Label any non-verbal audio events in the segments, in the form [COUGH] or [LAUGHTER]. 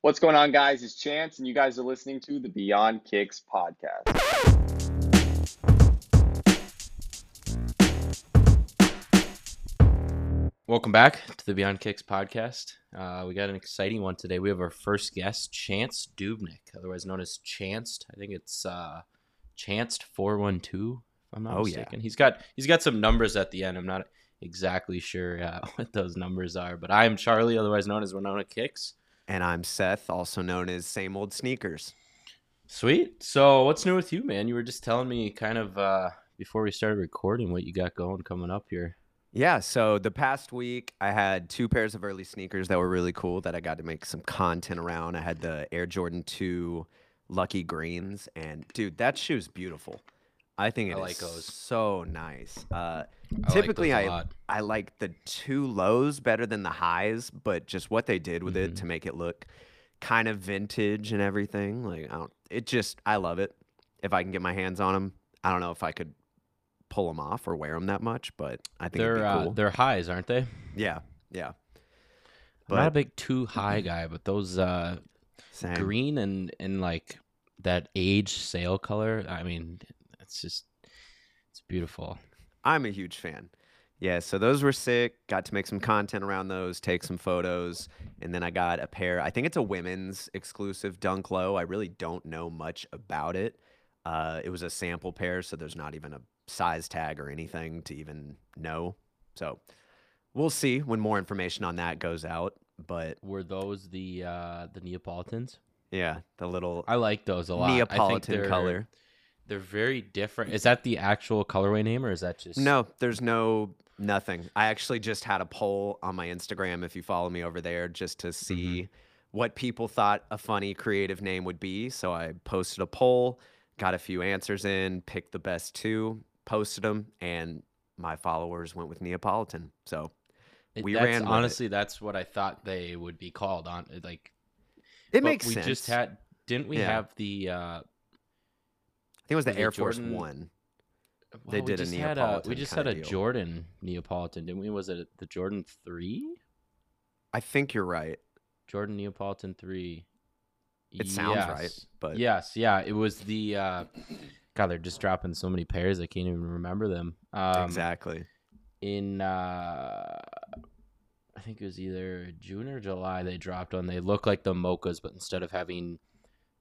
What's going on, guys? It's Chance, and you guys are listening to the Beyond Kicks podcast. Welcome back to the Beyond Kicks podcast. Uh, we got an exciting one today. We have our first guest, Chance Dubinick, otherwise known as Chanced. I think it's uh, Chanced four one two. If I'm not Oh, yeah. mistaken. He's got he's got some numbers at the end. I'm not exactly sure uh, [LAUGHS] what those numbers are, but I am Charley, otherwise known as Winona Kicks. And I'm Seth, also known as Same Old Sneakers. Sweet. So what's new with you, man? You were just telling me kind of uh, before we started recording what you got going coming up here. Yeah, so the past week I had two pairs of early sneakers that were really cool that I got to make some content around. I had the Air Jordan 2 Lucky Greens, and dude, that shoe's beautiful. I think it I is like those. so nice. Uh, I typically, like those a I. I like the two lows better than the highs, but just what they did with Mhm. it to make it look kind of vintage and everything, like I don't, it just I love it. If I can get my hands on them, I don't know if I could pull them off or wear them that much, but I think They're it'd uh, they're highs, aren't they? yeah, yeah. I'm not a big too high guy, but those uh, Same. green and and like that age sail color, I mean, it's just it's beautiful. I'm a huge fan. Yeah, so those were sick. Got to make some content around those, take some photos, and then I got a pair. I think it's a women's exclusive Dunk Low. I really don't know much about it. Uh, it was a sample pair, so there's not even a size tag or anything to even know. So we'll see when more information on that goes out. But Were those the uh the Neapolitans? yeah, the little I like those a lot. I think Neapolitan color. They're very different. Is that the actual colorway name, or is that just No, there's no nothing. I actually just had a poll on my Instagram if you follow me over there just to see what people thought a funny creative name would be. So I posted a poll, got a few answers in, picked the best two, posted them, and my followers went with Neapolitan. So we that's, ran with it. honestly, that's what I thought they would be called. On like it makes we sense. just had didn't we Yeah. have the uh think it was the was Air Force One. well, They did a Neapolitan we just had a deal. Jordan Neapolitan, didn't we? Was it the Jordan three? I think you're right. Jordan Neapolitan three. It sounds right, but yes, yeah, it was the. uh God, they're just dropping so many pairs. I can't even remember them. Um, exactly. In uh I think it was either June or July they dropped one. They look like the mochas, but instead of having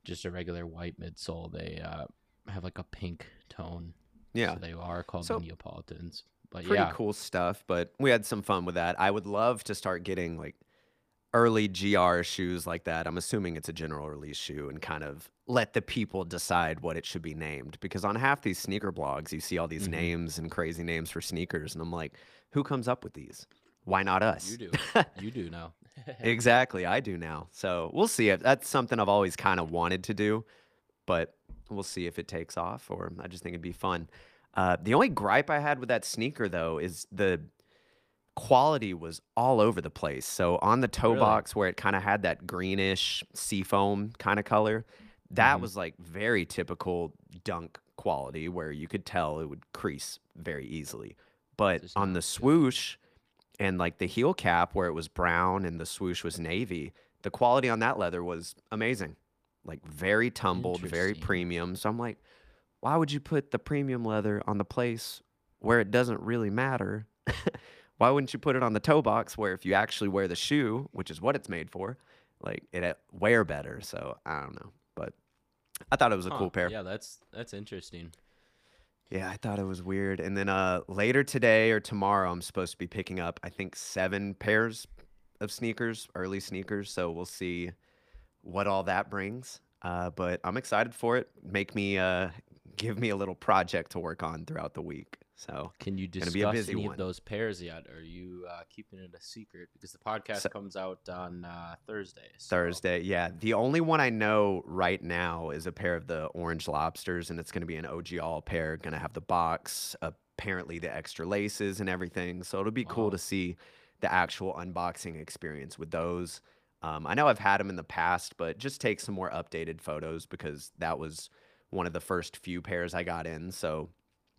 just a regular white midsole, they uh have like a pink tone. Yeah. So they are called So, the Neapolitans. But pretty yeah, cool stuff. But we had some fun with that. I would love to start getting like early GR shoes like that. I'm assuming it's a general release shoe and kind of let the people decide what it should be named. Because on half these sneaker blogs, you see all these Mhm. names and crazy names for sneakers. And I'm like, who comes up with these? Why not us? you do. [LAUGHS] you do now. exactly. I do now. So we'll see. If That's something I've always kind of wanted to do, but we'll see if it takes off or I just think it'd be fun. Uh, the only gripe I had with that sneaker though is the quality was all over the place. So on the toe Really? box where it kind of had that greenish seafoam kind of color, that Mhm. was like very typical dunk quality where you could tell it would crease very easily. But on the swoosh and like the heel cap where it was brown and the swoosh was navy, the quality on that leather was amazing. Like very tumbled, very premium. So I'm like, why would you put the premium leather on the place where it doesn't really matter? [LAUGHS] why wouldn't you put it on the toe box where if you actually wear the shoe, which is what it's made for, like it uh, wear better? So I don't know, but I thought it was a Huh, cool pair. Yeah, that's that's interesting. Yeah, I thought it was weird. And then uh later today or tomorrow I'm supposed to be picking up I think 7 pairs of sneakers, early sneakers, so we'll see what all that brings. Uh but I'm excited for it. Make me uh give me a little project to work on throughout the week. So, Can you discuss be a busy any one. of those pairs yet? Or are you uh, keeping it a secret? Because the podcast So- comes out on uh, Thursday. so- Thursday. Yeah. The only one I know right now is a pair of the orange lobsters, and it's going to be an OG all pair. Going to have the box, apparently the extra laces and everything. So it'll be cool to see the actual unboxing experience with those. Um, I know I've had them in the past, but just take some more updated photos because that was one of the first few pairs I got in. So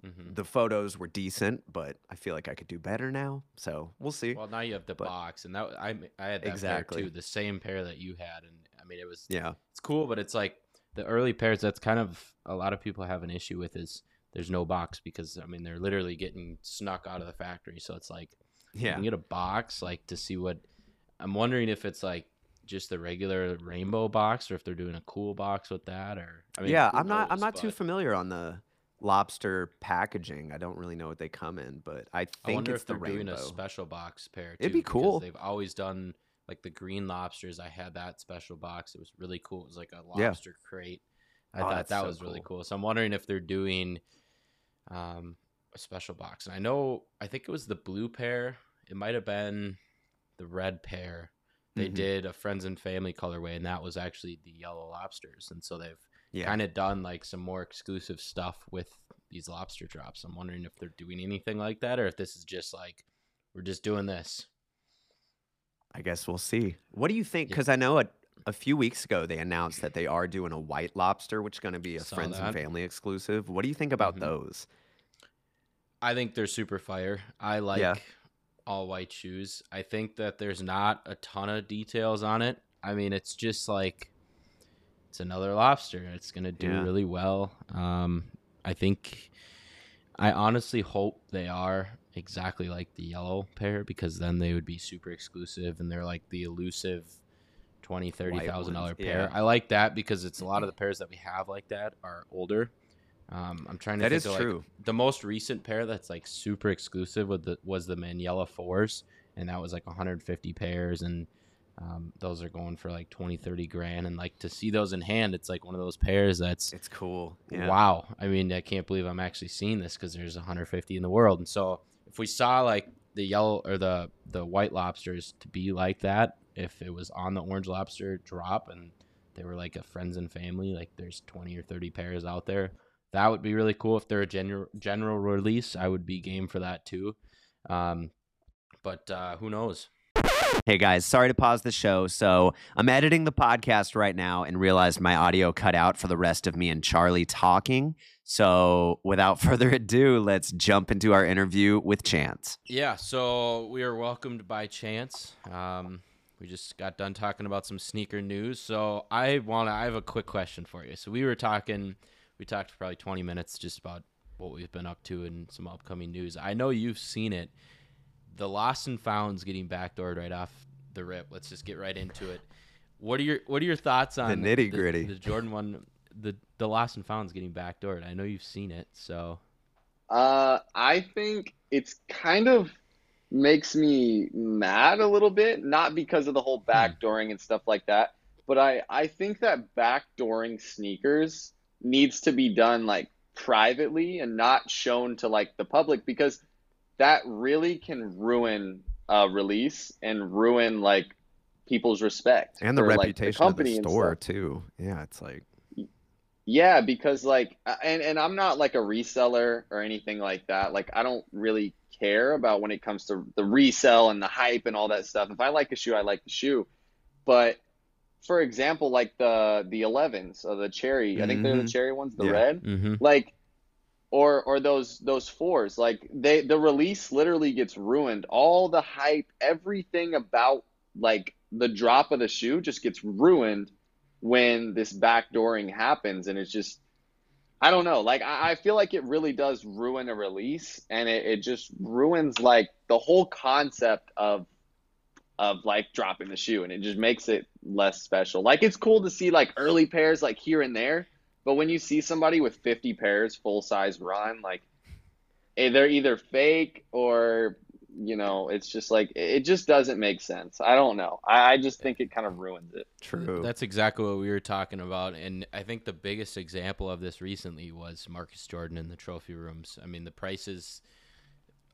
Mhm. the photos were decent, but I feel like I could do better now. So we'll see. Well, now you have the But- box, and that I I had that pair Exactly. too, the same pair that you had, and I mean, it was Yeah. it's cool, but it's like the early pairs. That's kind of a lot of people have an issue with is there's no box because I mean they're literally getting snuck out of the factory. So it's like you Yeah. can get a box like to see what. I'm wondering if it's like just the regular rainbow box or if they're doing a cool box with that or I mean yeah, I'm not I'm knows, not too familiar on the lobster packaging. I don't really know what they come in, but I I think wonder it's if the they're doing rainbow. a special box pair. Too, It'd be cool. They've always done like the green lobsters. I had that special box. It was really cool. It was like a Yeah. lobster crate. I Oh, thought that so was really cool. cool. So I'm wondering if they're doing um, a special box. And I know I think it was the blue pair. It might have been the red pair. They Mhm. did a friends and family colorway, and that was actually the yellow lobsters. And so they've Yeah. kind of done like some more exclusive stuff with these lobster drops. I'm wondering if they're doing anything like that, or if this is just like we're just doing this. I guess we'll see. What do you think? Yeah. Because I know a, a few weeks ago they announced that they are doing a white lobster, which is going to be a Saw friends and family exclusive. What do you think about Mhm. those? I think they're super fire. I like Yeah. All white shoes. I think that there's not a ton of details on it. I mean, it's just like it's another lobster. It's gonna do Yeah. really well. Um, I think. I honestly hope they are exactly like the yellow pair because then they would be super exclusive and they're like the elusive twenty thirty thousand dollar pair. yeah. I like that because it's a lot of the [CLEARS THROAT] pairs that we have like that are older. Um, I'm trying to That is of, like, true. the most recent pair that's like super exclusive with the was the Maniela fours, and that was like 150 pairs, and um, those are going for like 20, 30 grand, and like to see those in hand, it's like one of those pairs that's It's cool. Yeah. wow. I mean, I can't believe I'm actually seeing this because there's 150 in the world, and so if we saw like the yellow or the the white lobsters to be like that, if it was on the orange lobster drop and they were like a friends and family, like there's 20 or 30 pairs out there. That would be really cool if they're a general general release. I would be game for that too. Um, but uh, who knows? Hey guys, sorry to pause the show. So I'm editing the podcast right now and realized my audio cut out for the rest of me and Charley talking. So without [LAUGHS] further ado, let's jump into our interview with Chance. Yeah, so we are welcomed by Chance. Um, we just got done talking about some sneaker news. So I want to, I have a quick question for you. So we were talking, we talked for probably 20 minutes just about what we've been up to and some upcoming news. I know you've seen it. The lost and founds getting backdoored right off the rip. Let's just get right into it. What are your What are your thoughts on the nitty-gritty. The, Jordan one, the the lost and founds getting backdoored. I know you've seen it. So Uh, I think it's kind of makes me mad a little bit, not because of the whole backdooring and stuff like that, but I I think that backdooring sneakers needs to be done like privately and not shown to like the public because that really can ruin a release and ruin like people's respect And the for, like, reputation company of the store too. Yeah, it's like Yeah, because like, uh, and and I'm not like a reseller or anything like that. Like, I don't really care about when it comes to the resell and the hype and all that stuff. If I like a shoe, I like the shoe. But for example, like the the 11s or the cherry, I think they're the Mhm. cherry ones, the Yeah. red, mm-hmm. like, or or those those fours, like they the release literally gets ruined. All the hype, everything about like the drop of the shoe just gets ruined when this backdooring happens and it's just I don't know. Like I, I feel like it really does ruin a release and it, it just ruins like the whole concept of of like dropping the shoe and it just makes it less special. Like it's cool to see like early pairs like here and there, but when you see somebody with 50 pairs full size run, like eh, they're either fake or you know, it's just like it just doesn't make sense. I don't know. I, I just think it kind of ruins it. true. That's exactly what we were talking about, and I think the biggest example of this recently was Marcus Jordan in the trophy rooms. I mean, the prices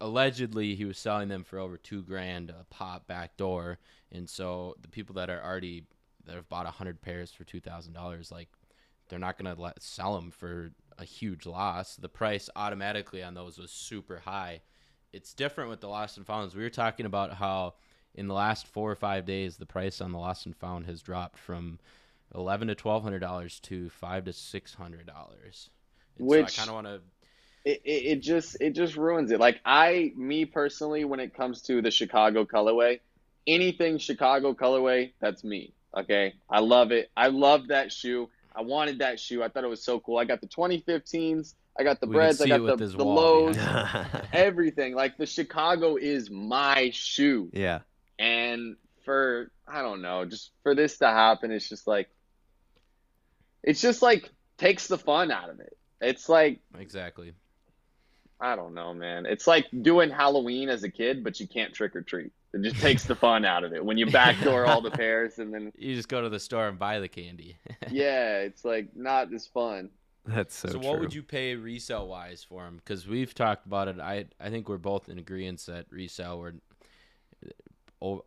allegedly he was selling them for over two grand a pop back door, and so the people that are already that have bought a hundred pairs for two thousand dollars, like they're not gonna let sell them for a huge loss. The price automatically on those was super high. It's different with the lost and founds. We were talking about how in the last four or five days, the price on the lost and found has dropped from eleven to twelve hundred dollars to five to six hundred dollars. Which- so I kind of want to. It, it, it just it just ruins it. Like I, me personally, when it comes to the Chicago colorway, anything Chicago colorway, that's me. Okay, I love it. I love that shoe. I wanted that shoe. I thought it was so cool. I got the 2015s. I got the We breads. I got the, his the wall lows. behind [LAUGHS] Everything. Like the Chicago is my shoe. yeah. And for I don't know, just for this to happen, it's just like it's just like takes the fun out of it. It's like exactly. I don't know, man. It's like doing Halloween as a kid, but you can't trick or treat. It just takes the fun out of it when you backdoor all the [LAUGHS] pairs and then You just go to the store and buy the candy. [LAUGHS] yeah, it's like not as fun. That's so, So, true. what would you pay resale wise for them? Because we've talked about it. I I think we're both in agreement that resale we're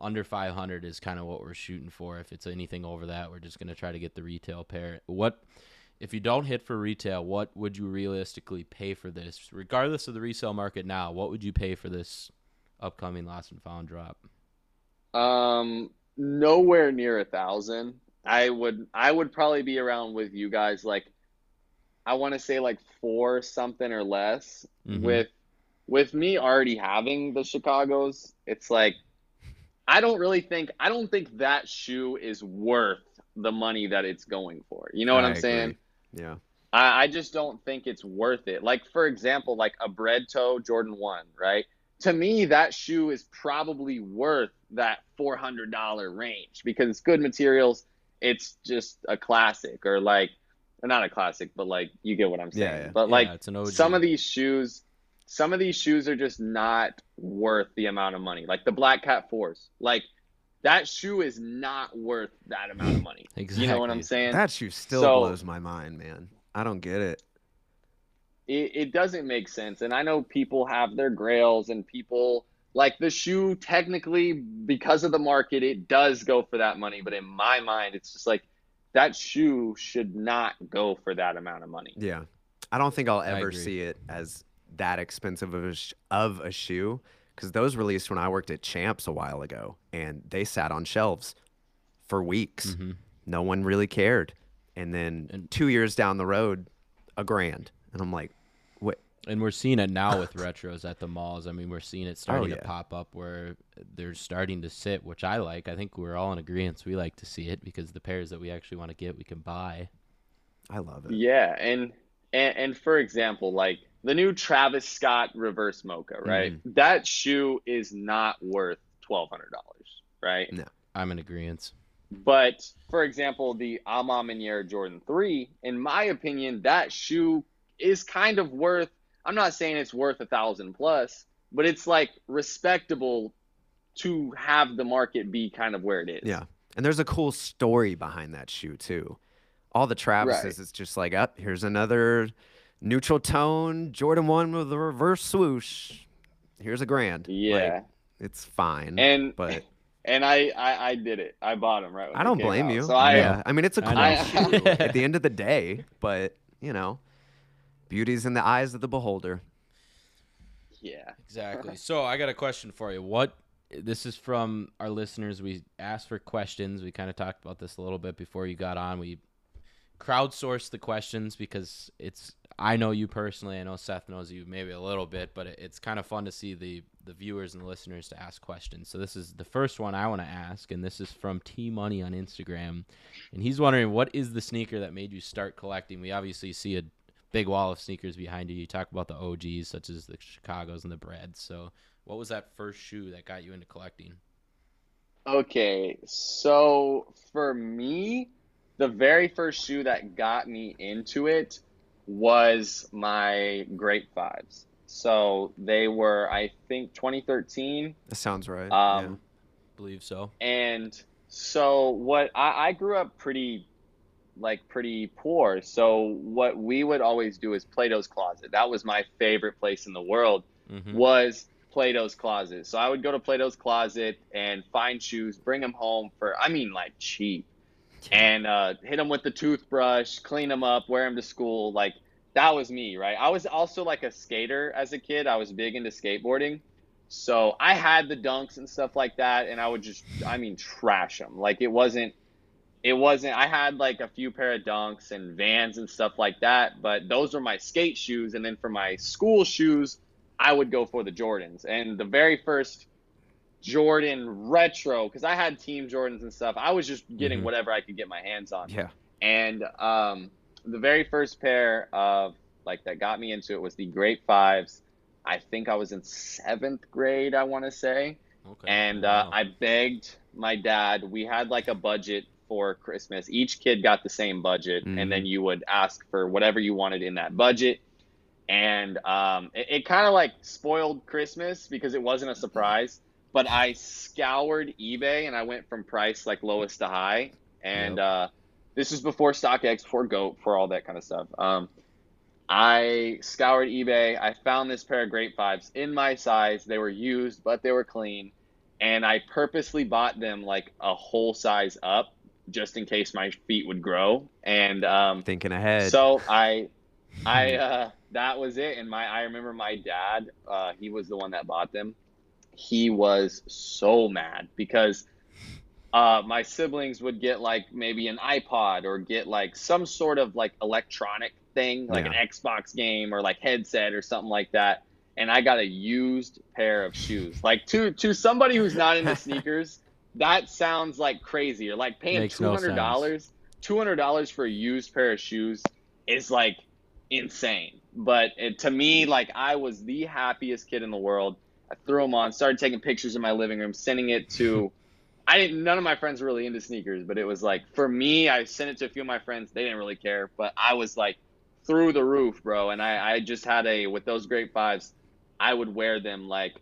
under 500 is kind of what we're shooting for. If it's anything over that, we're just gonna try to get the retail pair. What if you don't hit for retail? What would you realistically pay for this, regardless of the resale market now? What would you pay for this upcoming lost and found drop? Um, nowhere near a thousand. I would I would probably be around with you guys like I want to say like four something or less. Mhm. With with me already having the Chicago's, it's like I don't really think I don't think that shoe is worth the money that it's going for. You know what I I'm saying? Agree. Yeah. I, I just don't think it's worth it. Like for example, like a bread toe Jordan One, right? To me, that shoe is probably worth that four hundred dollar range because it's good materials. It's just a classic, or like not a classic, but like you get what I'm saying. Yeah, yeah. But like yeah, it's an OG. some of these shoes, some of these shoes are just not worth the amount of money. Like the Black Cat Fours, like that shoe is not worth that amount of money. exactly. You know what I'm saying? That shoe still So- blows my mind, man. I don't get it. it, it doesn't make sense. And I know people have their grails and people like the shoe technically because of the market, it does go for that money. But in my mind, it's just like that shoe should not go for that amount of money. Yeah. I don't think I'll ever see it as that expensive of a, sh- of a shoe because those released when I worked at Champs a while ago and they sat on shelves for weeks. Mhm. No one really cared. And then And- two years down the road, a grand. And I'm like, what? And we're seeing it now with [LAUGHS] retros at the malls. I mean, we're seeing it starting Oh, yeah. to pop up where they're starting to sit, which I like. I think we're all in agreement. We like to see it because the pairs that we actually want to get, we can buy. I love it. Yeah, and and, and for example, like the new Travis Scott reverse mocha, right? Mm. That shoe is not worth twelve hundred dollars, right? No, I'm in agreement. But for example, the A Ma Maniére Jordan 3, in my opinion, that shoe is kind of worth, I'm not saying it's worth a thousand plus, but it's like respectable to have the market be kind of where it is. Yeah. And there's a cool story behind that shoe, too. All the Travises, Right. it's just like, up, here's another neutral tone Jordan 1 with a reverse swoosh. Here's a grand. Yeah. Like, it's fine. and but [LAUGHS] and I, I I did it. I bought them right. When I don't came blame out. you. So I yeah. I mean, it's a cool I shoe [LAUGHS] at the end of the day, but, you know, beauty's in the eyes of the beholder. yeah. Exactly. [LAUGHS] so I got a question for you. What this is from our listeners. We asked for questions. We kind of talked about this a little bit before you got on. We crowdsourced the questions because it's I know you personally. I know Seth knows you maybe a little bit, but it- it's kind of fun to see the the viewers and the listeners to ask questions. So this is the first one I want to ask, and this is from T Money on Instagram, and he's wondering what is the sneaker that made you start collecting. We obviously see a big wall of sneakers behind you. You talk about the OGs such as the Chicago's and the Breads. So, what was that first shoe that got you into collecting? Okay, so for me, the very first shoe that got me into it was my Grape Fives. So they were, I think, 2013. That sounds right. Um, Believe so. And so what I, I grew up pretty like pretty poor. So what we would always do is Plato's Closet. That was my favorite place in the world hmm was Plato's Closet. So I would go to Plato's Closet and find shoes, bring them home for I mean like cheap. And uh, hit them with the toothbrush, clean them up, wear them to school. Like that was me, right? I was also like a skater as a kid. I was big into skateboarding. So I had the dunks and stuff like that, and I would just, I mean, trash them. Like it wasn't, it wasn't. I had like a few pair of dunks and Vans and stuff like that, but those were my skate shoes. And then for my school shoes, I would go for the Jordans. And the very first Jordan retro because I had Team Jordans and stuff. I was just getting Mhm. whatever I could get my hands on. Yeah. And um, the very first pair of like that got me into it was the Grape Fives. I think I was in seventh grade, I want to say, Okay. and uh, Wow. I begged my dad. We had like a budget for Christmas. Each kid got the same budget, Mhm. and then you would ask for whatever you wanted in that budget. And um, it, it kind of like spoiled Christmas because it wasn't a surprise. But I scoured eBay and I went from price like lowest to high. And Yep. uh, this was before StockX, before Goat, before all that kind of stuff. Um, I scoured eBay. I found this pair of Grape Fives in my size. They were used, but they were clean. And I purposely bought them like a whole size up just in case my feet would grow. And um, Thinking ahead. so I, [LAUGHS] I, uh, that was it. And my, I remember my dad, uh, he was the one that bought them. He was so mad because, uh, my siblings would get like maybe an iPod or get like some sort of like electronic thing, like Yeah. an Xbox game or like headset or something like that. And I got a used pair of shoes. Like to to somebody who's not into [LAUGHS] sneakers, that sounds like crazy. You're like paying two hundred two no dollars. Two hundred dollars for a used pair of shoes is like insane. But it, to me, like I was the happiest kid in the world. I threw them on, started taking pictures in my living room, sending it to. [LAUGHS] I didn't. None of my friends were really into sneakers, but it was like for me. I sent it to a few of my friends. They didn't really care, but I was like through the roof, bro. And I, I just had a with those Grape Fives. I would wear them like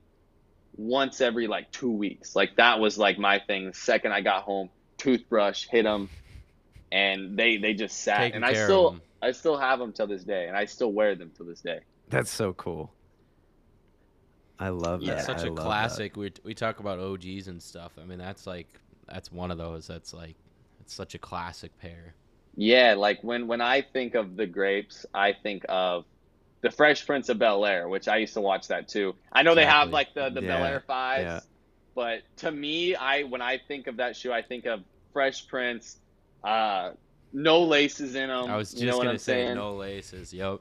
once every like two weeks. Like that was like my thing. The second I got home, toothbrush, hit them, and they they just sat. Taking and I still. I still have them till this day, and I still wear them till this day. That's so cool. I love Yeah, that. It's such I a love that. classic. We we talk about OGs and stuff. I mean, that's like that's one of those. That's like it's such a classic pair. Yeah, like when when I think of the grapes, I think of the Fresh Prince of Bel Air, which I used to watch that too. I know they have like the the Bel Air fives, yeah. but to me, I when I think of that shoe, I think of Fresh Prince, uh, no laces in them. I was just you know gonna say saying? no laces. Yep.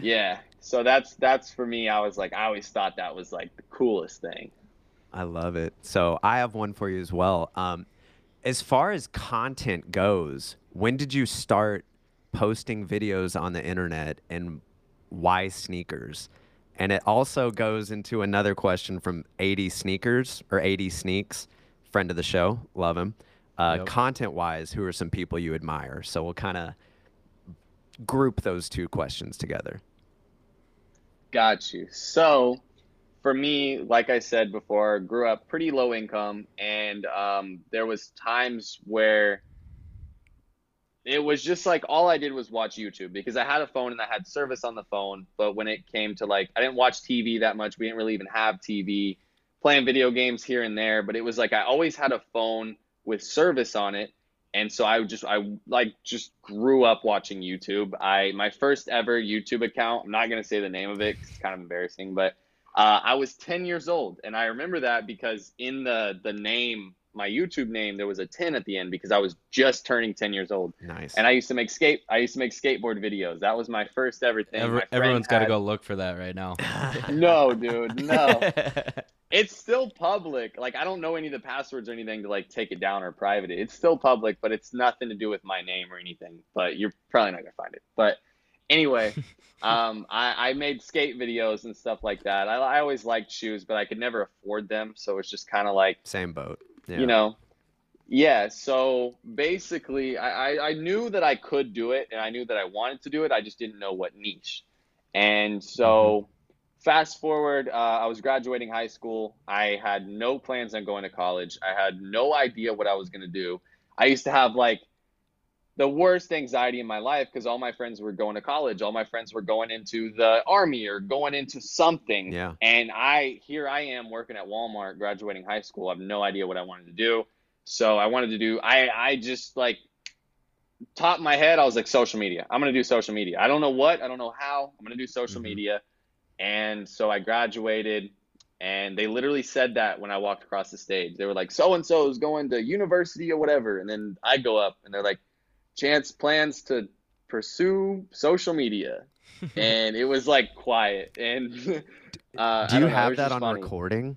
Yeah, so that's that's for me. I was like, I always thought that was like the coolest thing. I love it. So I have one for you as well. Um, as far as content goes, when did you start posting videos on the internet and why sneakers? And it also goes into another question from 80 Sneakers or 80 Sneaks, friend of the show, love him. Uh, Yep. Content wise, who are some people you admire? So we'll kind of group those two questions together. Got you. So, for me, like I said before, grew up pretty low income, and um, there was times where it was just like all I did was watch YouTube because I had a phone and I had service on the phone. But when it came to like, I didn't watch TV that much. We didn't really even have TV. Playing video games here and there, but it was like I always had a phone with service on it, and so I just I like just grew up watching YouTube. I my first ever YouTube account. I'm not gonna say the name of it it's kind of embarrassing, but uh, I was 10 years old, and I remember that because in the the name, my YouTube name, there was a 10 at the end because I was just turning 10 years old, Nice. and I used to make skate. I used to make skateboard videos. That was my first ever thing. Every, My everyone's got to go look for that right now. [LAUGHS] No, dude, no. [LAUGHS] It's still public. Like I don't know any of the passwords or anything to like take it down or private it. It's still public, but it's nothing to do with my name or anything. But you're probably not gonna find it. But anyway, [LAUGHS] um, I, I made skate videos and stuff like that. I, I always liked shoes, but I could never afford them, so it's just kind of like Same boat. Yeah. you know? Yeah so basically I, I i knew that i could do it and i knew that i wanted to do it. I just didn't know what niche. And so fast forward uh, i was graduating high school. I had no plans on going to college. I had no idea what i was going to do. I used to have like the worst anxiety in my life because all my friends were going to college all my friends were going into the army or going into something Yeah. and I here I am working at Walmart, graduating high school. I have no idea what I wanted to do. So I wanted to do I I just like top of my head, I was like social media. I'm gonna do social media. I don't know what, I don't know how. I'm gonna do social Mhm. media. And so I graduated and they literally said that when I walked across the stage. They were like, so and so is going to university or whatever. And then I go up and they're like, Chance plans to pursue social media. [LAUGHS] and it was like quiet. And [LAUGHS] uh, Do you don't know, have that on funny. recording?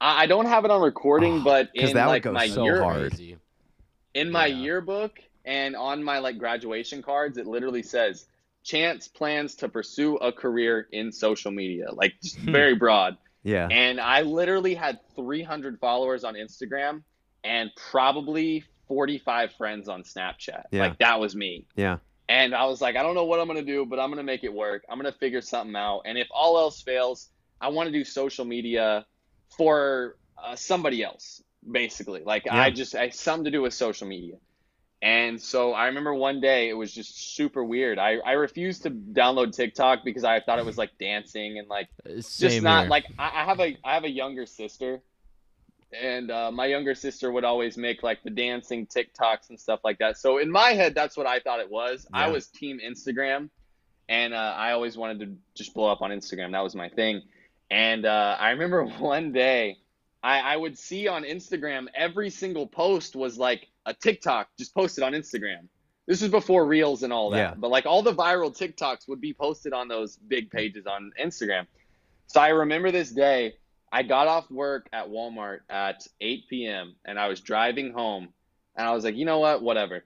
I I don't have it on recording, Oh, but in that like my so year hard. In my Yeah. yearbook and on my like graduation cards, it literally says Chance plans to pursue a career in social media, like Hmm. very broad. Yeah. And I literally had 300 followers on Instagram and probably 45 friends on Snapchat. Yeah. Like that was me. Yeah. And I was like, I don't know what I'm going to do, but I'm going to make it work. I'm going to figure something out. And if all else fails, I want to do social media for uh, somebody else, basically. Like Yeah. I just, I something to do with social media. And so I remember one day it was just super weird. I, I refused to download TikTok because I thought it was like dancing and like Uh, just not here. like I, I have a I have a younger sister, and uh, my younger sister would always make like the dancing TikToks and stuff like that. So in my head, that's what I thought it was. I was team Instagram, and uh, I always wanted to just blow up on Instagram. That was my thing. And uh, I remember [LAUGHS] one day, I, I would see on Instagram every single post was like a TikTok just posted on Instagram. This was before Reels and all that. Yeah. But like all the viral TikToks would be posted on those big pages on Instagram. So I remember this day. I got off work at Walmart at 8 p.m. and I was driving home and I was like, you know what? Whatever.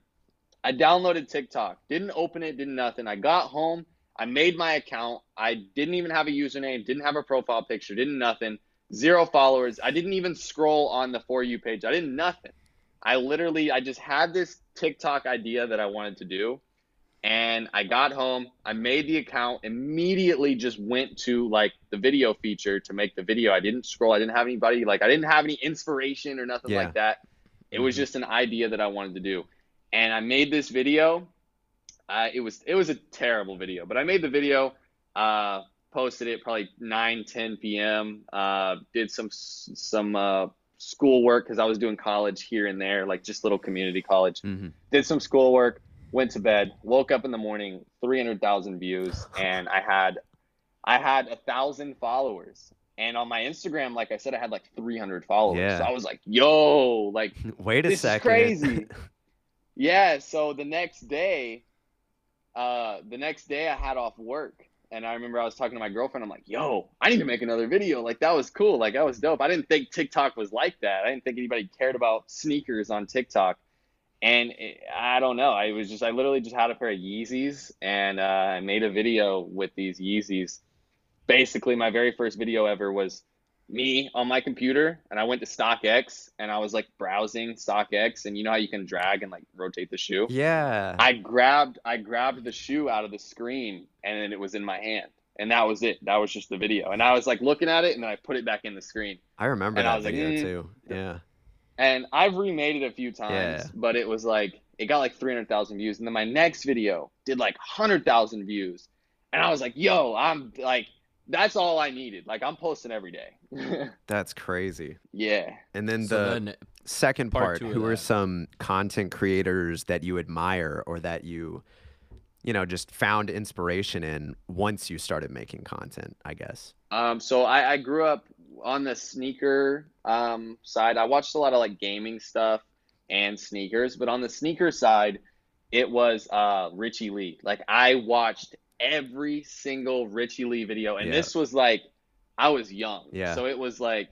I downloaded TikTok, didn't open it, didn't nothing. I got home, I made my account. I didn't even have a username, didn't have a profile picture, didn't nothing. Zero followers. I didn't even scroll on the For You page. I didn't nothing. I literally, I just had this TikTok idea that I wanted to do. And I got home, I made the account, immediately just went to like the video feature to make the video. I didn't scroll, I didn't have anybody, like, I didn't have any inspiration or nothing Yeah. like that. It was Mhm. just an idea that I wanted to do. And I made this video. Uh, it was it was a terrible video, but I made the video, uh, posted it probably 9, 10 p.m. Uh, did some some uh, schoolwork because I was doing college here and there, like just little community college hmm did some schoolwork, went to bed, woke up in the morning, 300,000 views, and I had I had a thousand followers. And on my Instagram, like I said, I had like 300 followers. Yeah. So I was like, yo, like [LAUGHS] Wait a this second. is crazy. [LAUGHS] yeah. So the next day, uh, the next day I had off work. And I remember I was talking to my girlfriend. I'm like, yo, I need to make another video. Like, that was cool. Like, that was dope. I didn't think TikTok was like that. I didn't think anybody cared about sneakers on TikTok. And it, I don't know. I was just, I literally just had a pair of Yeezys and uh, I made a video with these Yeezys. Basically, my very first video ever was me on my computer and I went to StockX and I was like browsing StockX and you know how you can drag and like rotate the shoe? Yeah. I grabbed I grabbed the shoe out of the screen and then it was in my hand. And that was it. That was just the video. And I was like looking at it and then I put it back in the screen. I remember and I that was like, video mm. too. Yeah. And I've remade it a few times, Yeah. but it was like it got like 300,000 views and then my next video did like 100,000 views. And I was like, "Yo, I'm like that's all I needed. Like I'm posting every day." [LAUGHS] That's crazy. yeah. And then So the then, second part part, two who are that. some content creators that you admire or that you you know just found inspiration in once you started making content, I guess. Um, so I, I grew up on the sneaker um, side. I watched a lot of like gaming stuff and sneakers, but on the sneaker side, it was uh, Richie Le. Like I watched every single Richie Le video, and Yeah. this was like I was young, Yeah. so it was like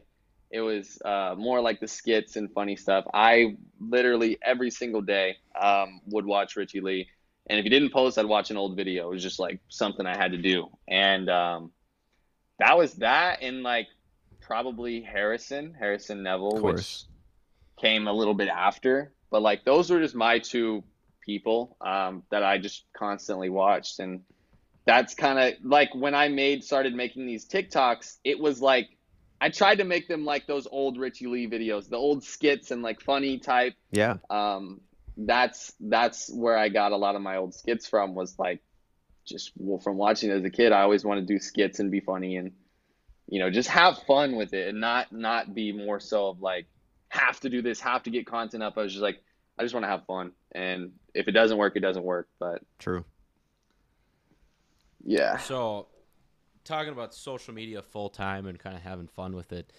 it was uh, more like the skits and funny stuff. I literally every single day um, would watch Richie Le. And if he didn't post, I'd watch an old video. It was just like something I had to do. And um, that was that and like probably Harrison, Harrison Nevel, Of which course. came a little bit after. But like those were just my two people um, that I just constantly watched. And that's kind of like when I made started making these TikToks, it was like I tried to make them like those old Richie Le videos, the old skits and like funny type Yeah. um, that's that's where I got a lot of my old skits from was like just well, from watching as a kid. I always wanted to do skits and be funny and you know just have fun with it and not not be more so of like have to do this, have to get content up. I was just like I just want to have fun and if it doesn't work, it doesn't work. But True. yeah, So, talking about social media full time and kind of having fun with it,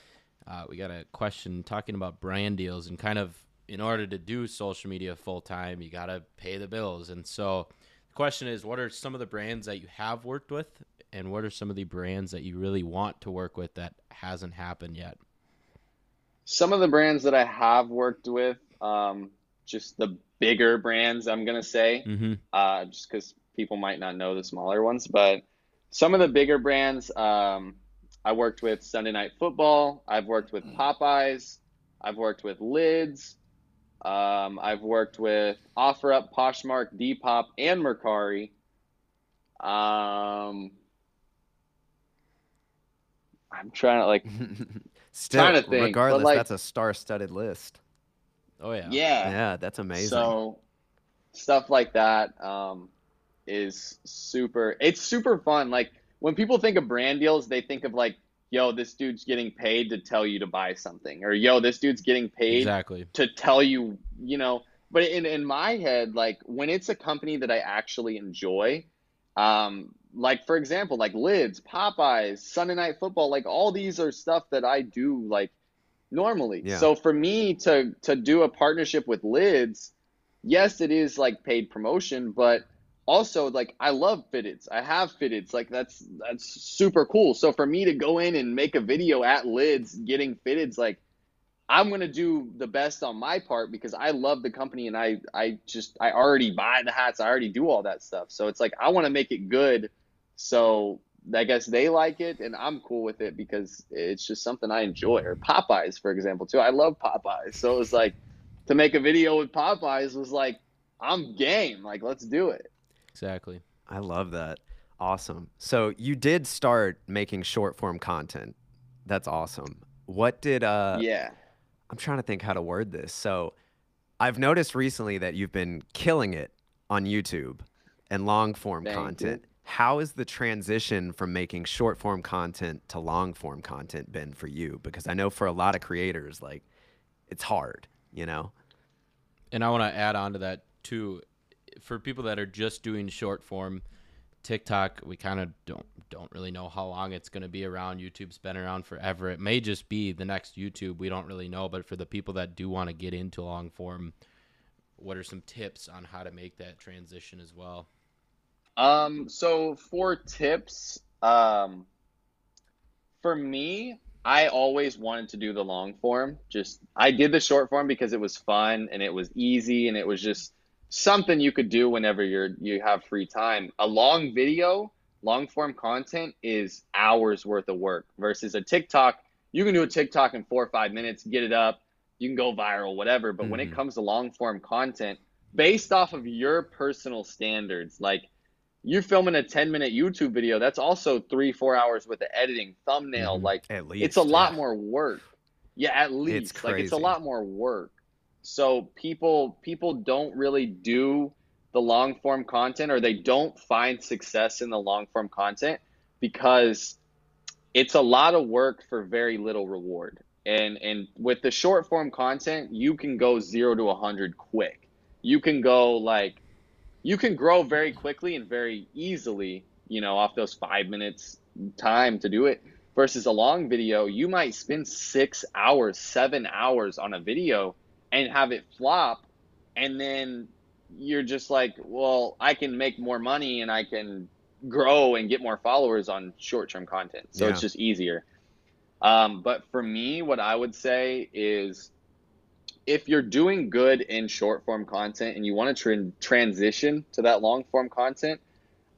uh, we got a question talking about brand deals and kind of in order to do social media full time, you got to pay the bills. And so, the question is, what are some of the brands that you have worked with, and what are some of the brands that you really want to work with that hasn't happened yet? some of the brands that I have worked with, um, just the bigger brands, I'm gonna say, Mm-hmm. uh, just because people might not know the smaller ones, but some of the bigger brands, um, I worked with Sunday Night Football. I've worked with Popeyes. I've worked with Lids. Um, I've worked with OfferUp, Poshmark, Depop, and Mercari. Um, I'm trying to like, Still, [LAUGHS] Trying to think, but, regardless, like- that's a star-studded list. Oh yeah. yeah. Yeah, that's amazing. So stuff like that um, is super. It's super fun. Like when people think of brand deals, they think of like, yo, this dude's getting paid to tell you to buy something, or yo, this dude's getting paid Exactly. to tell you, you know. But in in my head, like when it's a company that I actually enjoy, um, like for example, like Lids, Popeyes, Sunday Night Football, like all these are stuff that I do like normally. Yeah. So for me to to do a partnership with Lids, yes, it is like paid promotion, but also like I love fitteds. I have fitteds. Like that's that's super cool. So for me to go in and make a video at Lids getting fitteds, like I'm gonna do the best on my part because I love the company and I I just I already buy the hats. I already do all that stuff. So it's like I want to make it good. So I guess they like it and I'm cool with it because it's just something I enjoy. Or Popeyes, for example, too. I love Popeyes. So it was like to make a video with Popeyes was like I'm game. Like let's do it. Exactly. I love that. Awesome. So you did start making short form content. That's awesome. What did uh yeah. I'm trying to think how to word this. So I've noticed recently that you've been killing it on YouTube and long form Thank you. How has the transition from making short form content to long form content been for you? Because I know for a lot of creators, like it's hard, you know? And I want to add on to that too. For people that are just doing short form, TikTok, we kind of don't don't really know how long it's going to be around. YouTube's been around forever. It may just be the next YouTube. We don't really know. But for the people that do want to get into long form, what are some tips on how to make that transition as well? Um, so for tips, um, for me, I always wanted to do the long form. Just I did the short form because it was fun and it was easy and it was just something you could do whenever you're you have free time. A long video, long form content is hours worth of work versus a TikTok. You can do a TikTok in four or five minutes, get it up, you can go viral, whatever. But when it Mhm. comes to long form content, based off of your personal standards, like you're filming a 10 minute YouTube video, that's also three, four hours with the editing, thumbnail. Mhm. Like At least it's a lot yeah. more work. Yeah, at least. like it's a lot more work. So people people don't really do the long form content or they don't find success in the long form content because it's a lot of work for very little reward. And and with the short form content, you can go 0 to 100 quick. You can go like you can grow very quickly and very easily, you know, off those 5 minutes time to do it versus a long video, you might spend 6 hours, 7 hours on a video and have it flop and then you're just like, well, I can make more money and I can grow and get more followers on short-term content. So it's just easier. Um, but for me, what I would say is if you're doing good in short form content and you want to tran transition to that long form content,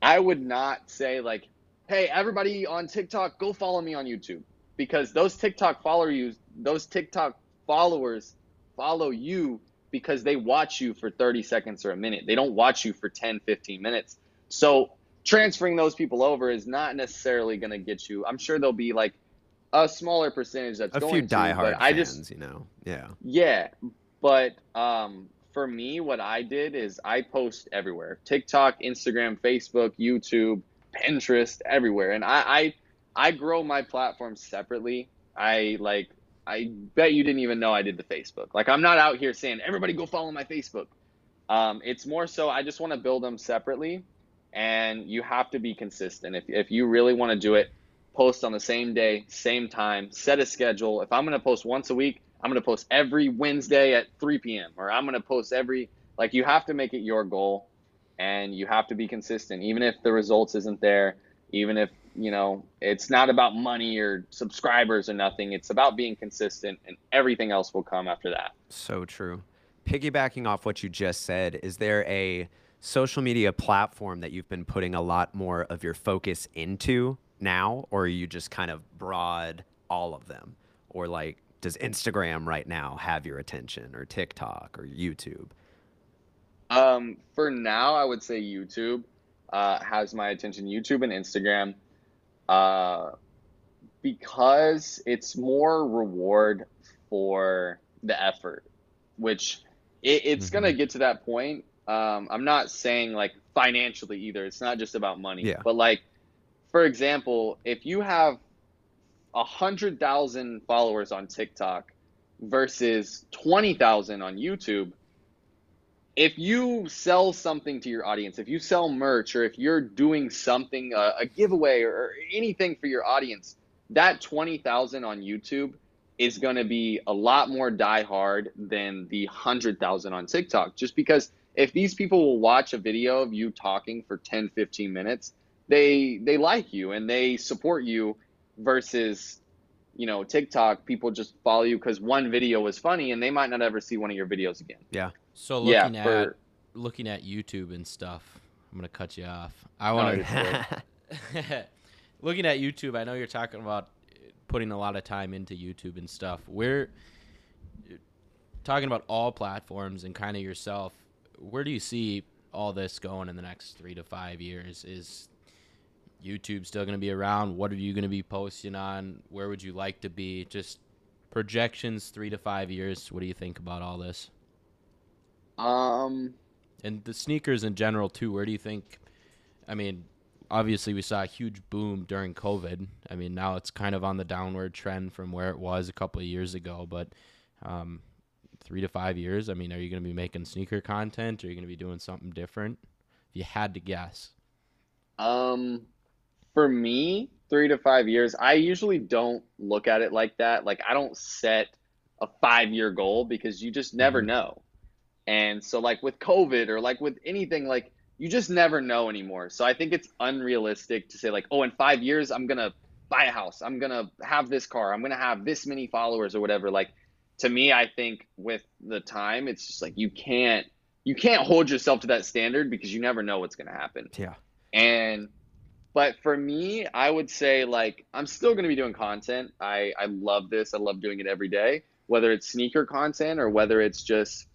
I would not say like, "Hey, everybody on TikTok, go follow me on YouTube," because those TikTok follow you, those TikTok followers follow you because they watch you for 30 seconds or a minute. They don't watch you for 10, 15 minutes. So transferring those people over is not necessarily going to get you. I'm sure there'll be like a smaller percentage that's a going few to, diehard but I fans, just you know. Yeah. yeah, but um, for me, what I did is I post everywhere: TikTok, Instagram, Facebook, YouTube, Pinterest, everywhere. And I, I, I grow my platform separately. I like. I bet you didn't even know I did the Facebook. Like I'm not out here saying everybody go follow my Facebook. Um, it's more so I just want to build them separately, and you have to be consistent. If if you really want to do it, post on the same day, same time, set a schedule. If I'm going to post once a week, I'm going to post every Wednesday at 3 p.m. or I'm going to post every like you have to make it your goal and you have to be consistent even if the results isn't there, even if you know, it's not about money or subscribers or nothing. It's about being consistent, and everything else will come after that. So true. Piggybacking off what you just said, is there a social media platform that you've been putting a lot more of your focus into now, or are you just kind of broad all of them? Or like, does Instagram right now have your attention, or TikTok, or YouTube? Um, for now, I would say YouTube uh, has my attention. YouTube and Instagram, uh, because it's more reward for the effort, which it, it's Mm-hmm. gonna get to that point. Um, I'm not saying like financially either. It's not just about money, Yeah. but like, for example, if you have a hundred thousand followers on TikTok versus twenty thousand on YouTube, if you sell something to your audience, if you sell merch, or if you're doing something, uh, a giveaway, or, or anything for your audience, that twenty thousand on YouTube is going to be a lot more diehard than the hundred thousand on TikTok. Just because if these people will watch a video of you talking for 10, 15 minutes, they they like you and they support you versus you know TikTok people just follow you because one video was funny and they might not ever see one of your videos again. Yeah. So Yeah, looking at for- looking at YouTube and stuff, I'm gonna cut you off. I oh, want to [LAUGHS] looking at YouTube. I know you're talking about putting a lot of time into YouTube and stuff. We're talking about all platforms and kind of yourself. Where do you see all this going in the next three to five years? Is YouTube still going to be around? What are you going to be posting on? Where would you like to be? Just projections, three to five years. What do you think about all this? Um, And the sneakers in general too. Where do you think? I mean, obviously we saw a huge boom during COVID. I mean, now it's kind of on the downward trend from where it was a couple of years ago. But um, three to five years. I mean, are you going to be making sneaker content? Or Are you going to be doing something different? If you had to guess. Um, for me, three to five years, I usually don't look at it like that. Like, I don't set a five year goal because you just never Mhm. know. And so, like, with COVID or like with anything, like, you just never know anymore. So, I think it's unrealistic to say, like, oh, in five years, I'm going to buy a house. I'm going to have this car. I'm going to have this many followers or whatever. Like, to me, I think with the time, it's just like you can't. You can't hold yourself to that standard because you never know what's going to happen. yeah. And but for me, I would say like I'm still going to be doing content. I I love this. I love doing it every day, whether it's sneaker content or whether it's just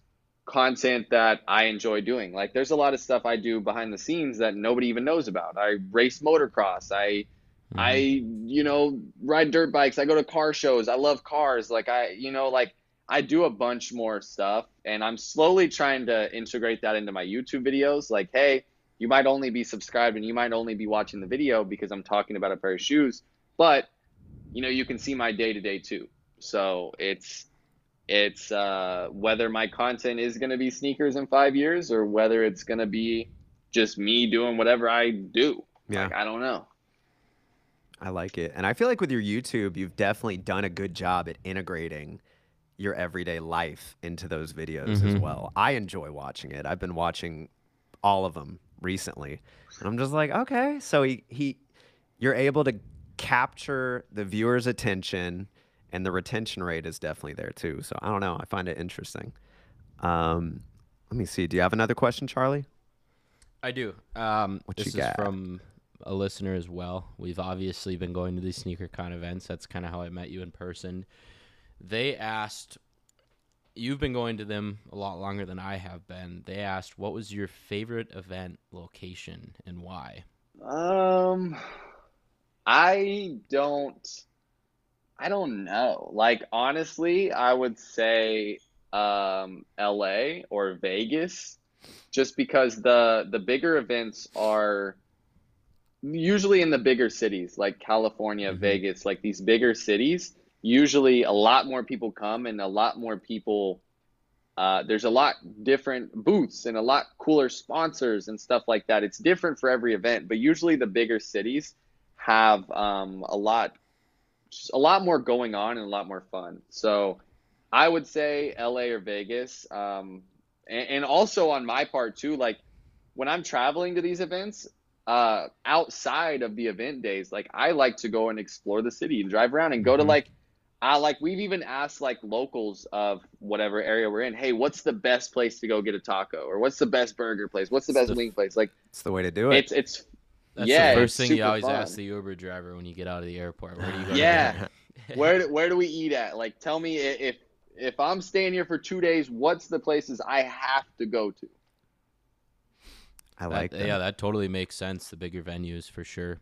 content that I enjoy doing. Like there's a lot of stuff I do behind the scenes that nobody even knows about. I race motocross. I mm-hmm. I you know ride dirt bikes. I go to car shows. I love cars. Like I you know like I do a bunch more stuff and I'm slowly trying to integrate that into my YouTube videos. Like hey, you might only be subscribed and you might only be watching the video because I'm talking about a pair of shoes, but you know you can see my day to day too. So it's it's uh, whether my content is going to be sneakers in five years or whether it's going to be just me doing whatever I do. Yeah. Like, I don't know. I like it. And I feel like with your YouTube, you've definitely done a good job at integrating your everyday life into those videos as Mhm. well. I enjoy watching it. I've been watching all of them recently. And I'm just like, okay, so he, he you're able to capture the viewer's attention and the retention rate is definitely there too. So I don't know. I find it interesting. Um, let me see. Do you have another question, Charley? I do. Um, What this you is got? from a listener as well. We've obviously been going to these SneakerCon events. That's kind of how I met you in person. They asked, you've been going to them a lot longer than I have been. They asked, what was your favorite event location and why? Um, I don't, I don't know. Like honestly, I would say um, LA or Vegas, just because the the bigger events are usually in the bigger cities like California, Mhm. Vegas, like these bigger cities. Usually, a lot more people come and a lot more people. Uh, there's a lot different booths and a lot cooler sponsors and stuff like that. It's different for every event, but usually the bigger cities have um, a lot, just a lot more going on and a lot more fun. So I would say LA or Vegas, um, and, and also on my part too. Like when I'm traveling to these events, uh, outside of the event days, like I like to go and explore the city and drive around and go to Mhm. like, uh, like we've even asked like locals of whatever area we're in, hey, what's the best place to go get a taco, or what's the best burger place, what's the It's best the- wing place? Like It's the way to do it. it's it's That's Yeah, the it's first thing you always fun. ask the Uber driver when you get out of the airport. Where do you go? Yeah. [LAUGHS] where where do we eat at? Like tell me if if I'm staying here for two days, what's the places I have to go to? I like that. Yeah, that totally makes sense. The bigger venues for sure.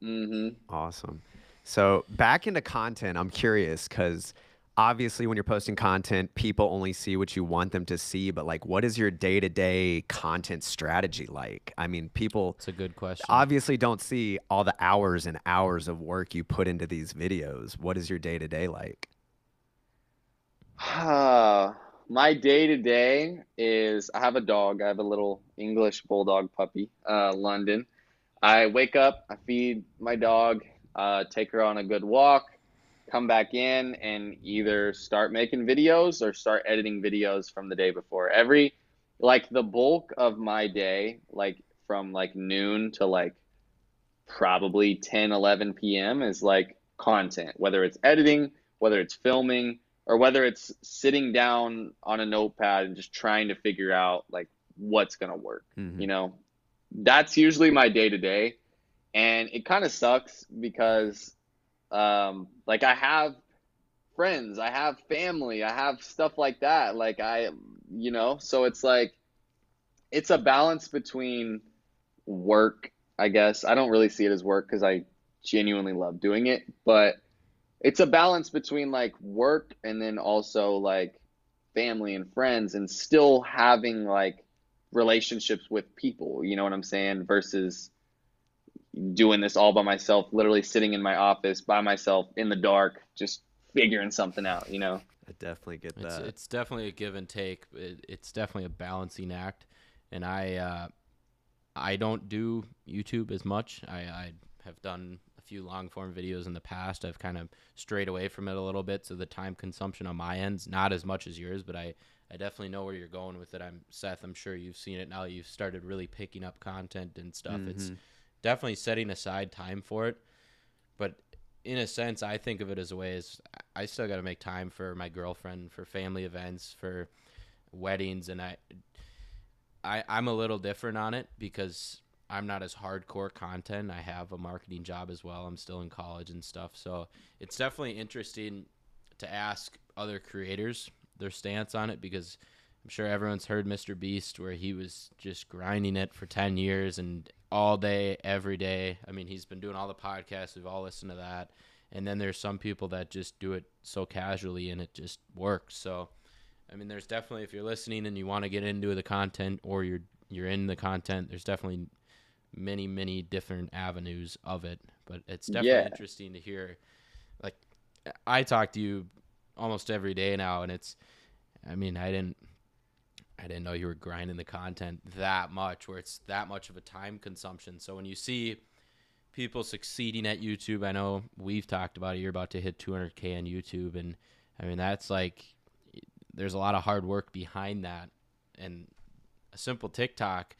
hmm Awesome. So back into content, I'm curious because obviously when you're posting content, people only see what you want them to see. But like, what is your day to day content strategy like? I mean, people It's a good question. obviously don't see all the hours and hours of work you put into these videos. What is your day to day like? [SIGHS] My day to day is I have a dog. I have a little English bulldog puppy, uh, London. I wake up, I feed my dog, uh, take her on a good walk, come back in, and either start making videos or start editing videos from the day before. Every, like, the bulk of my day, like, from like noon to like probably 10, 11 p.m., is like content, whether it's editing, whether it's filming or whether it's sitting down on a notepad and just trying to figure out like what's going to work Mhm. you know that's usually my day to day and it kind of sucks because um like i have friends i have family i have stuff like that like i you know? So it's like it's a balance between work i guess. I don't really see it as work because i genuinely love doing it but it's a balance between like work and then also like family and friends and still having like relationships with people you know what i'm saying versus doing this all by myself literally sitting in my office by myself in the dark just figuring something out you know I definitely get that. it's definitely a give and take. It, it's definitely a balancing act, and I uh, I don't do YouTube as much. I, I have done a few long form videos in the past. I've kind of strayed away from it a little bit, so the time consumption on my end's not as much as yours. But I I definitely know where you're going with it. I'm Seth. I'm sure you've seen it now. You've started really picking up content and stuff. It's Mhm. Definitely setting aside time for it. But in a sense, I think of it as a way as I still got to make time for my girlfriend, for family events, for weddings, and I, I, I'm a little different on it because I'm not as hardcore content. I have a marketing job as well. I'm still in college and stuff, so it's definitely interesting to ask other creators their stance on it because I'm sure everyone's heard Mr. Beast where he was just grinding it for 10 years and all day, every day. I mean, he's been doing all the podcasts. We've all listened to that. And then there's some people that just do it so casually and it just works. So, I mean, there's definitely if you're listening and you want to get into the content or you're you're in the content, there's definitely many many different avenues of it. But it's definitely Yeah. interesting to hear. Like, I talk to you almost every day now, and it's. I mean, I didn't. I didn't know you were grinding the content that much, where it's that much of a time consumption. So when you see people succeeding at YouTube, I know we've talked about it. You're about to hit 200k on YouTube, and I mean that's like there's a lot of hard work behind that, and a simple TikTok.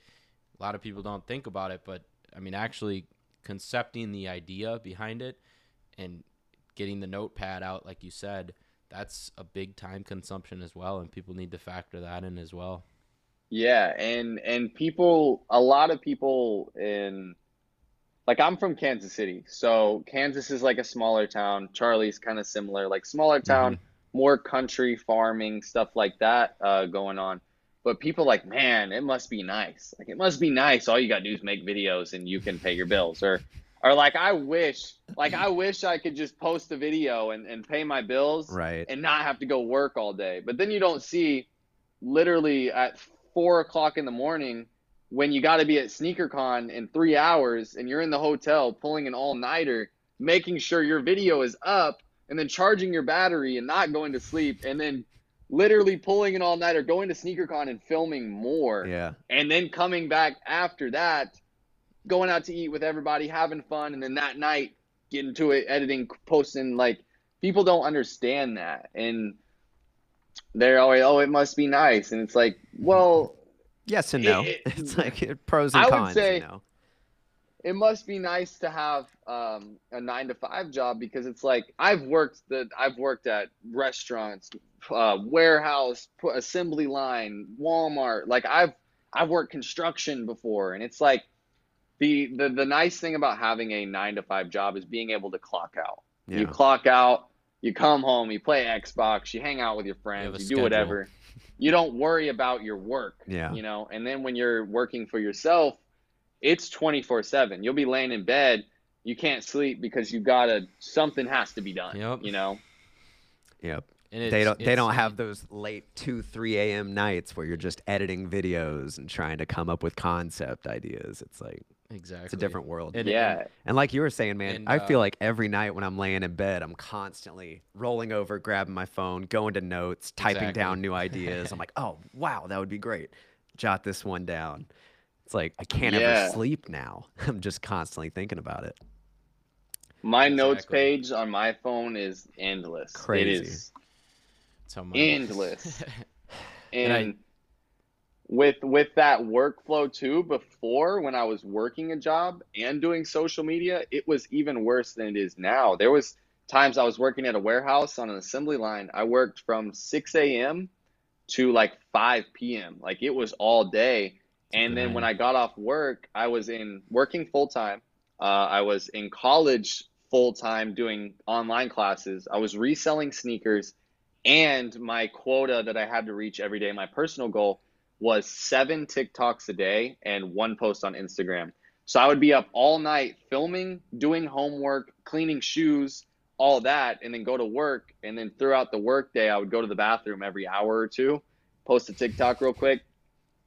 A lot of people don't think about it, but I mean actually concepting the idea behind it and getting the notepad out, like you said, that's a big time consumption as well, and people need to factor that in as well. Yeah, and and people, a lot of people in, like I'm from Kansas City, so Kansas is like a smaller town. Charley's kind of similar, like smaller town, more country farming stuff like that uh, going on. But people like, man, it must be nice. Like it must be nice. All you gotta do is make videos and you can pay your bills. Or, or like I wish, like I wish I could just post a video and, and pay my bills Right. and not have to go work all day. But then you don't see literally at four o'clock in the morning when you got to be at SneakerCon in three hours and you're in the hotel pulling an all nighter, making sure your video is up and then charging your battery and not going to sleep and then literally pulling an all nighter, going to SneakerCon and filming more Yeah. and then coming back after that, going out to eat with everybody, having fun, and then that night getting to it, editing, posting. Like people don't understand that, and they're always, oh, it must be nice, and it's like, well, Yes and no. it- [LAUGHS] it's like pros and I would cons. say- you know. it must be nice to have um, a nine to five job because it's like I've worked the I've worked at restaurants, uh, warehouse, assembly line, Walmart. Like I've I've worked construction before, and it's like the the the nice thing about having a nine to five job is being able to clock out. Yeah. You clock out, you come home, you play Xbox, you hang out with your friends, have a you, schedule. do whatever. You don't worry about your work. Yeah. You know, and then when you're working for yourself, it's 24/7. You'll be laying in bed, you can't sleep because you got to something has to be done, Yep. you know. Yep. And They don't. They don't have those late two, three a.m. nights where you're just editing videos and trying to come up with concept ideas. It's like exactly. it's a different world. And- Yeah. And like you were saying, man, And, I feel uh, like every night when I'm laying in bed, I'm constantly rolling over, grabbing my phone, going to notes, typing Exactly. down new [LAUGHS] ideas. I'm like, oh wow, that would be great. Jot this one down. It's like I can't Yeah. ever sleep now. [LAUGHS] I'm just constantly thinking about it. My notes page on my phone is endless. Crazy. It is That's how mine- endless. [LAUGHS] And I- and with with that workflow too before when i was working a job and doing social media it was even worse than it is now. There was times i was working at a warehouse on an assembly line. I worked from 6 a.m to like 5 p.m like it was all day. And then when i got off work i was in working full-time. Uh, i was in college full-time doing online classes. I was reselling sneakers and my quota that I had to reach every day, my personal goal was seven TikToks a day and one post on Instagram. So I would be up all night filming, doing homework, cleaning shoes, all that, and then go to work. And then throughout the workday, I would go to the bathroom every hour or two, post a TikTok real quick,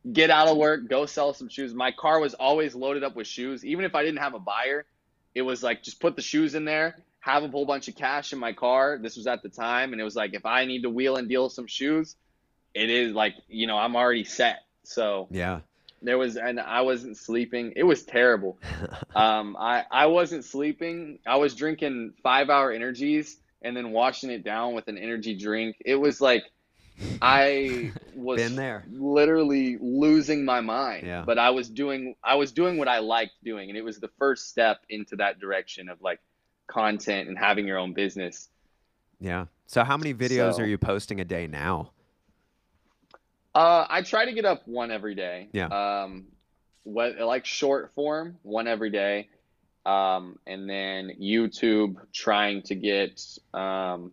get out of work, go sell some shoes. My car was always loaded up with shoes. Even if I didn't have a buyer, it was like just put the shoes in there, have a whole bunch of cash in my car. This was at the time, and it was like if I need to wheel and deal some shoes, it is like you know I'm already set. So Yeah. there was, and I wasn't sleeping. It was terrible. [LAUGHS] Um, I I wasn't sleeping. I was drinking five hour energies and then washing it down with an energy drink. It was like I [LAUGHS] was Been there. literally losing my mind. Yeah. But I was doing I was doing what I liked doing, and it was the first step into that direction of like content and having your own business. Yeah. So how many videos So- are you posting a day now? Uh, I try to get up one every day. Yeah. Um, what like short form, one every day. Um, and then YouTube trying to get um,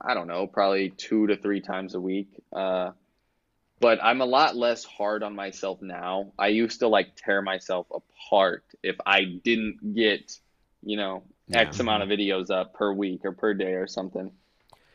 I don't know, probably two to three times a week. Uh, but I'm a lot less hard on myself now. I used to like tear myself apart if I didn't get, you know, X Yeah. amount of videos up per week or per day or something.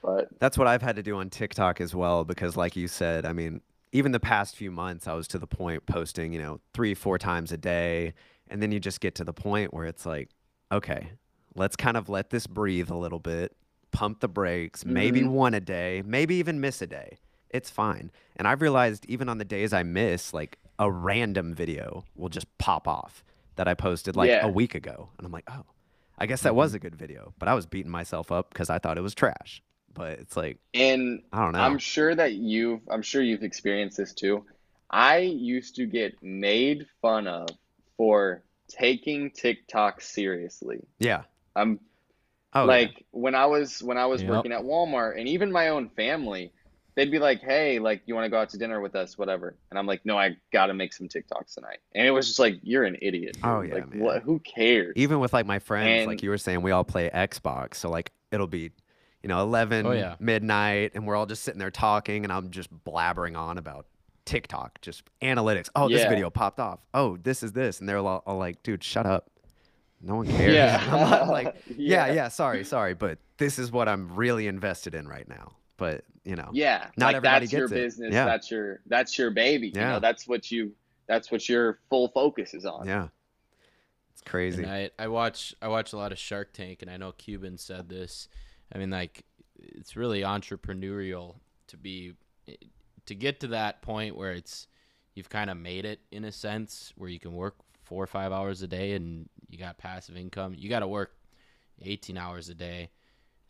But That's what I've had to do on TikTok as well because like you said, I mean, even the past few months I was to the point posting, you know, 3 4 times a day and then you just get to the point where it's like, okay, let's kind of let this breathe a little bit, pump the brakes, maybe Mhm. one a day, maybe even miss a day. It's fine. And I've realized even on the days I miss, like a random video will just pop off that I posted like Yeah. a week ago. And I'm like, oh, I guess that was a good video. But I was beating myself up because I thought it was trash. But it's like, and I don't know. I'm sure that you've I'm sure you've experienced this too. I used to get made fun of for taking TikTok seriously. yeah. I'm Oh, yeah. like when I was when I was Yep. working at Walmart and even my own family, they'd be like, "Hey, like you want to go out to dinner with us, whatever." And I'm like, "No, I got to make some TikToks tonight." And it was just like, "You're an idiot." dude. Oh, yeah, Like what who cares? even with like my friends, like you were saying, we all play Xbox. So like it'll be, you know, 11 Oh, yeah. midnight and we're all just sitting there talking and I'm just blabbering on about TikTok, just analytics. Oh, this video popped off. Oh, this is this. And they're all, all like, dude, shut up. No one cares. Yeah. [LAUGHS] I'm like, [LAUGHS] yeah, Yeah. yeah, sorry, sorry. But this is what I'm really invested in right now. But, you know, Yeah, Not like everybody that's your gets it. business. Yeah. That's your that's your baby. You Yeah. know, that's what you that's what your full focus is on. yeah. It's crazy. And I, I watch I watch a lot of Shark Tank, and I know Cuban said this. I mean, like, it's really entrepreneurial to be eh, to get to that point where it's you've kind of made it in a sense where you can work four or five hours a day and you got passive income. You got to work 18 hours a day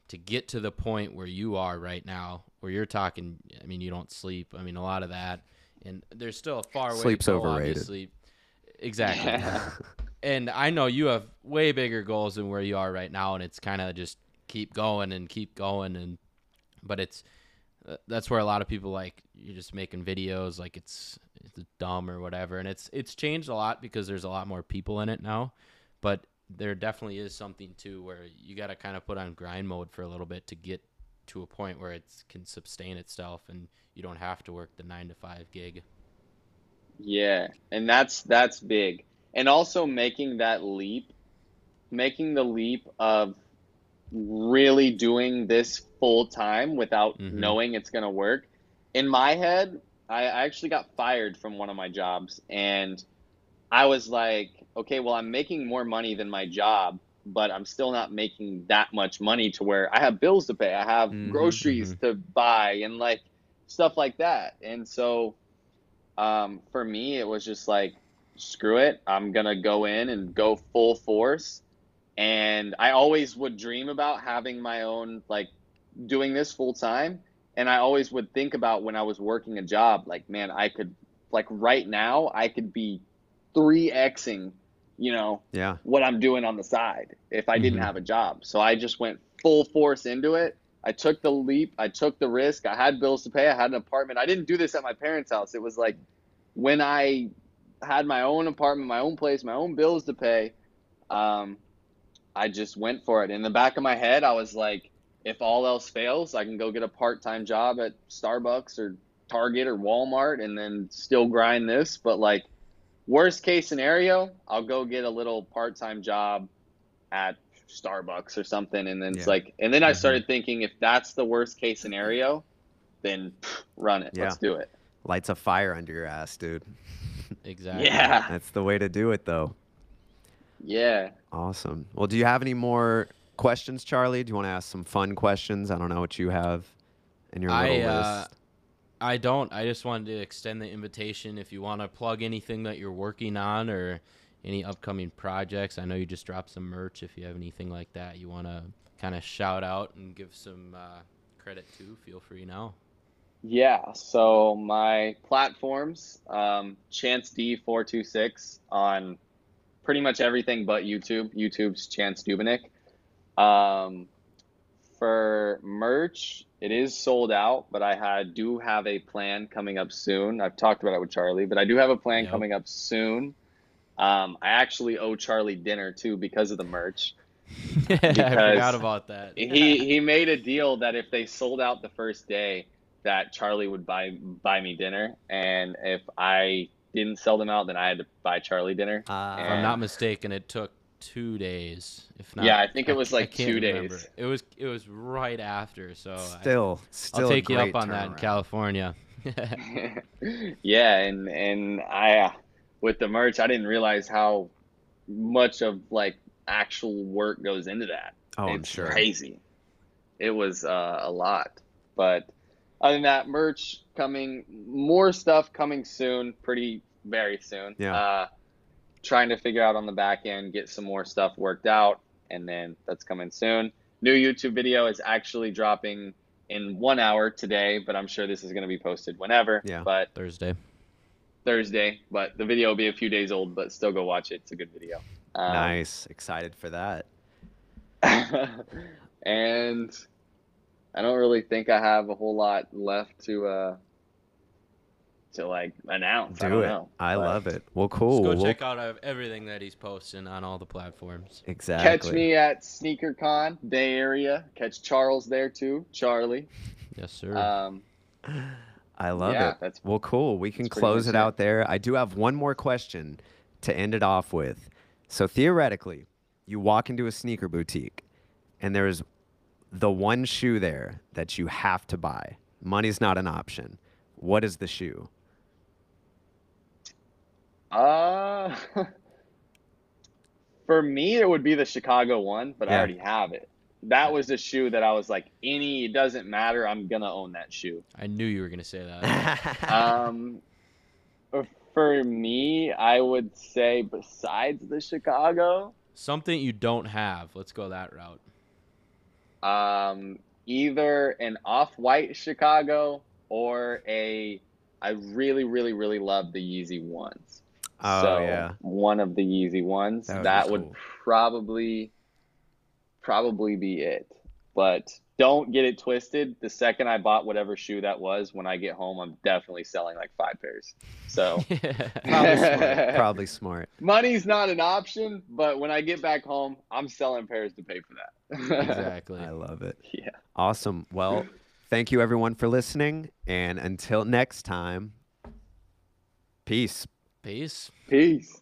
to get to the point where you are right now, where you're talking. I mean, you don't sleep. I mean, a lot of that, and there's still a far way. Sleep's to go, overrated. Obviously, exactly. and I know you have way bigger goals than where you are right now, and it's kind of just keep going and keep going, and but it's uh, that's where a lot of people like you're just making videos like it's it's dumb or whatever, and it's it's changed a lot because there's a lot more people in it now, but there definitely is something too where you got to kind of put on grind mode for a little bit to get to a point where it can sustain itself and you don't have to work the nine to five gig. Yeah, and that's that's big. And also making that leap, making the leap of really doing this full time without Mhm. knowing it's going to work. In my head, I I actually got fired from one of my jobs and I was like, okay, well, I'm making more money than my job, but I'm still not making that much money to where I have bills to pay, I have Mhm, groceries to buy, and like stuff like that. And so, um, for me, it was just like, screw it, I'm gonna go in and go full force. And I always would dream about having my own, like, doing this full time. And I always would think about when I was working a job, like, man, I could, like, right now, I could be 3xing, you know, Yeah. what I'm doing on the side if I didn't Mhm. have a job. So I just went full force into it. I took the leap. I took the risk. I had bills to pay. I had an apartment. I didn't do this at my parents' house. It was like when I had my own apartment, my own place, my own bills to pay. Um, I just went for it. In the back of my head, I was like, if all else fails, I can go get a part time job at Starbucks or Target or Walmart and then still grind this. But like, worst case scenario, I'll go get a little part time job at Starbucks or something. And then it's like, and then I Mhm. started thinking, if that's the worst case scenario, then pff, run it. Yeah. Let's do it. Lights a fire under your ass, dude. [LAUGHS] Exactly. Yeah. That's the way to do it, though. Yeah. Awesome. Well, do you have any more questions, Charley? Do you want to ask some fun questions? I don't know what you have in your little I uh, list. I don't. I just wanted to extend the invitation if you want to plug anything that you're working on or any upcoming projects. I know you just dropped some merch. If you have anything like that you want to kind of shout out and give some uh, credit to, feel free now. Yeah, so my platforms, um, Chance D426 on pretty much everything but YouTube. YouTube's Chance Dubinick. Um, for merch, it is sold out, but I had, do have a plan coming up soon. I've talked about it with Charley, but I do have a plan Yep. coming up soon. Um, I actually owe Charley dinner too because of the merch. [LAUGHS] I forgot about that. he [LAUGHS] he made a deal that if they sold out the first day, that Charley would buy buy me dinner, and if I didn't sell them out, then I had to buy Charley dinner. Uh, if I'm not mistaken, it took two days. If not, Yeah, I think it was I like can't two remember. days. It was it was right after. So I- still, still, I'll take you up great on that in. California. [LAUGHS] [LAUGHS] yeah, and and I uh, with the merch, I didn't realize how much of like actual work goes into that. Oh, I'm it's sure. crazy. It was uh, a lot, but other than that, merch coming, more stuff coming soon, pretty very soon. Yeah. Uh, trying to figure out on the back end, get some more stuff worked out, and then that's coming soon. New YouTube video is actually dropping in one hour today, but I'm sure this is going to be posted whenever. Yeah. But Thursday. Thursday, but the video will be a few days old, but still go watch it. It's a good video. Um, Nice. Excited for that. [LAUGHS] and I don't really think I have a whole lot left to uh to like announce. I Do don't it. know. I but love it. Well, cool. Just go Well, check out uh, everything that he's posting on all the platforms. Exactly. Catch me at SneakerCon Bay Area. Catch Charles there too. Charley. [LAUGHS] Yes, sir. Um, I love yeah, it. that's Well, cool. We can close it it. out there. I do have one more question to end it off with. So theoretically, you walk into a sneaker boutique and there's the one shoe there that you have to buy. Money's not an option. What is the shoe? uh [LAUGHS] for me it would be the Chicago one, but I already have it. That was the shoe that I was like, any it doesn't matter, I'm gonna own that shoe. I knew you were gonna say that. [LAUGHS] Um, for me, I would say besides the Chicago, Something you don't have. Let's go that route. Um, either an off-white Chicago or a. I really, really, really love the Yeezy ones. Oh, so yeah. one of the Yeezy ones. That That would would, cool. probably probably be it. But don't get it twisted. The second I bought whatever shoe that was, when I get home, I'm definitely selling like five pairs. So [LAUGHS] Probably smart. [LAUGHS] Probably smart. money's not an option, but when I get back home, I'm selling pairs to pay for that. [LAUGHS] exactly. I love it. yeah. Awesome. Well, thank you everyone for listening. And until next time, peace. Peace. Peace.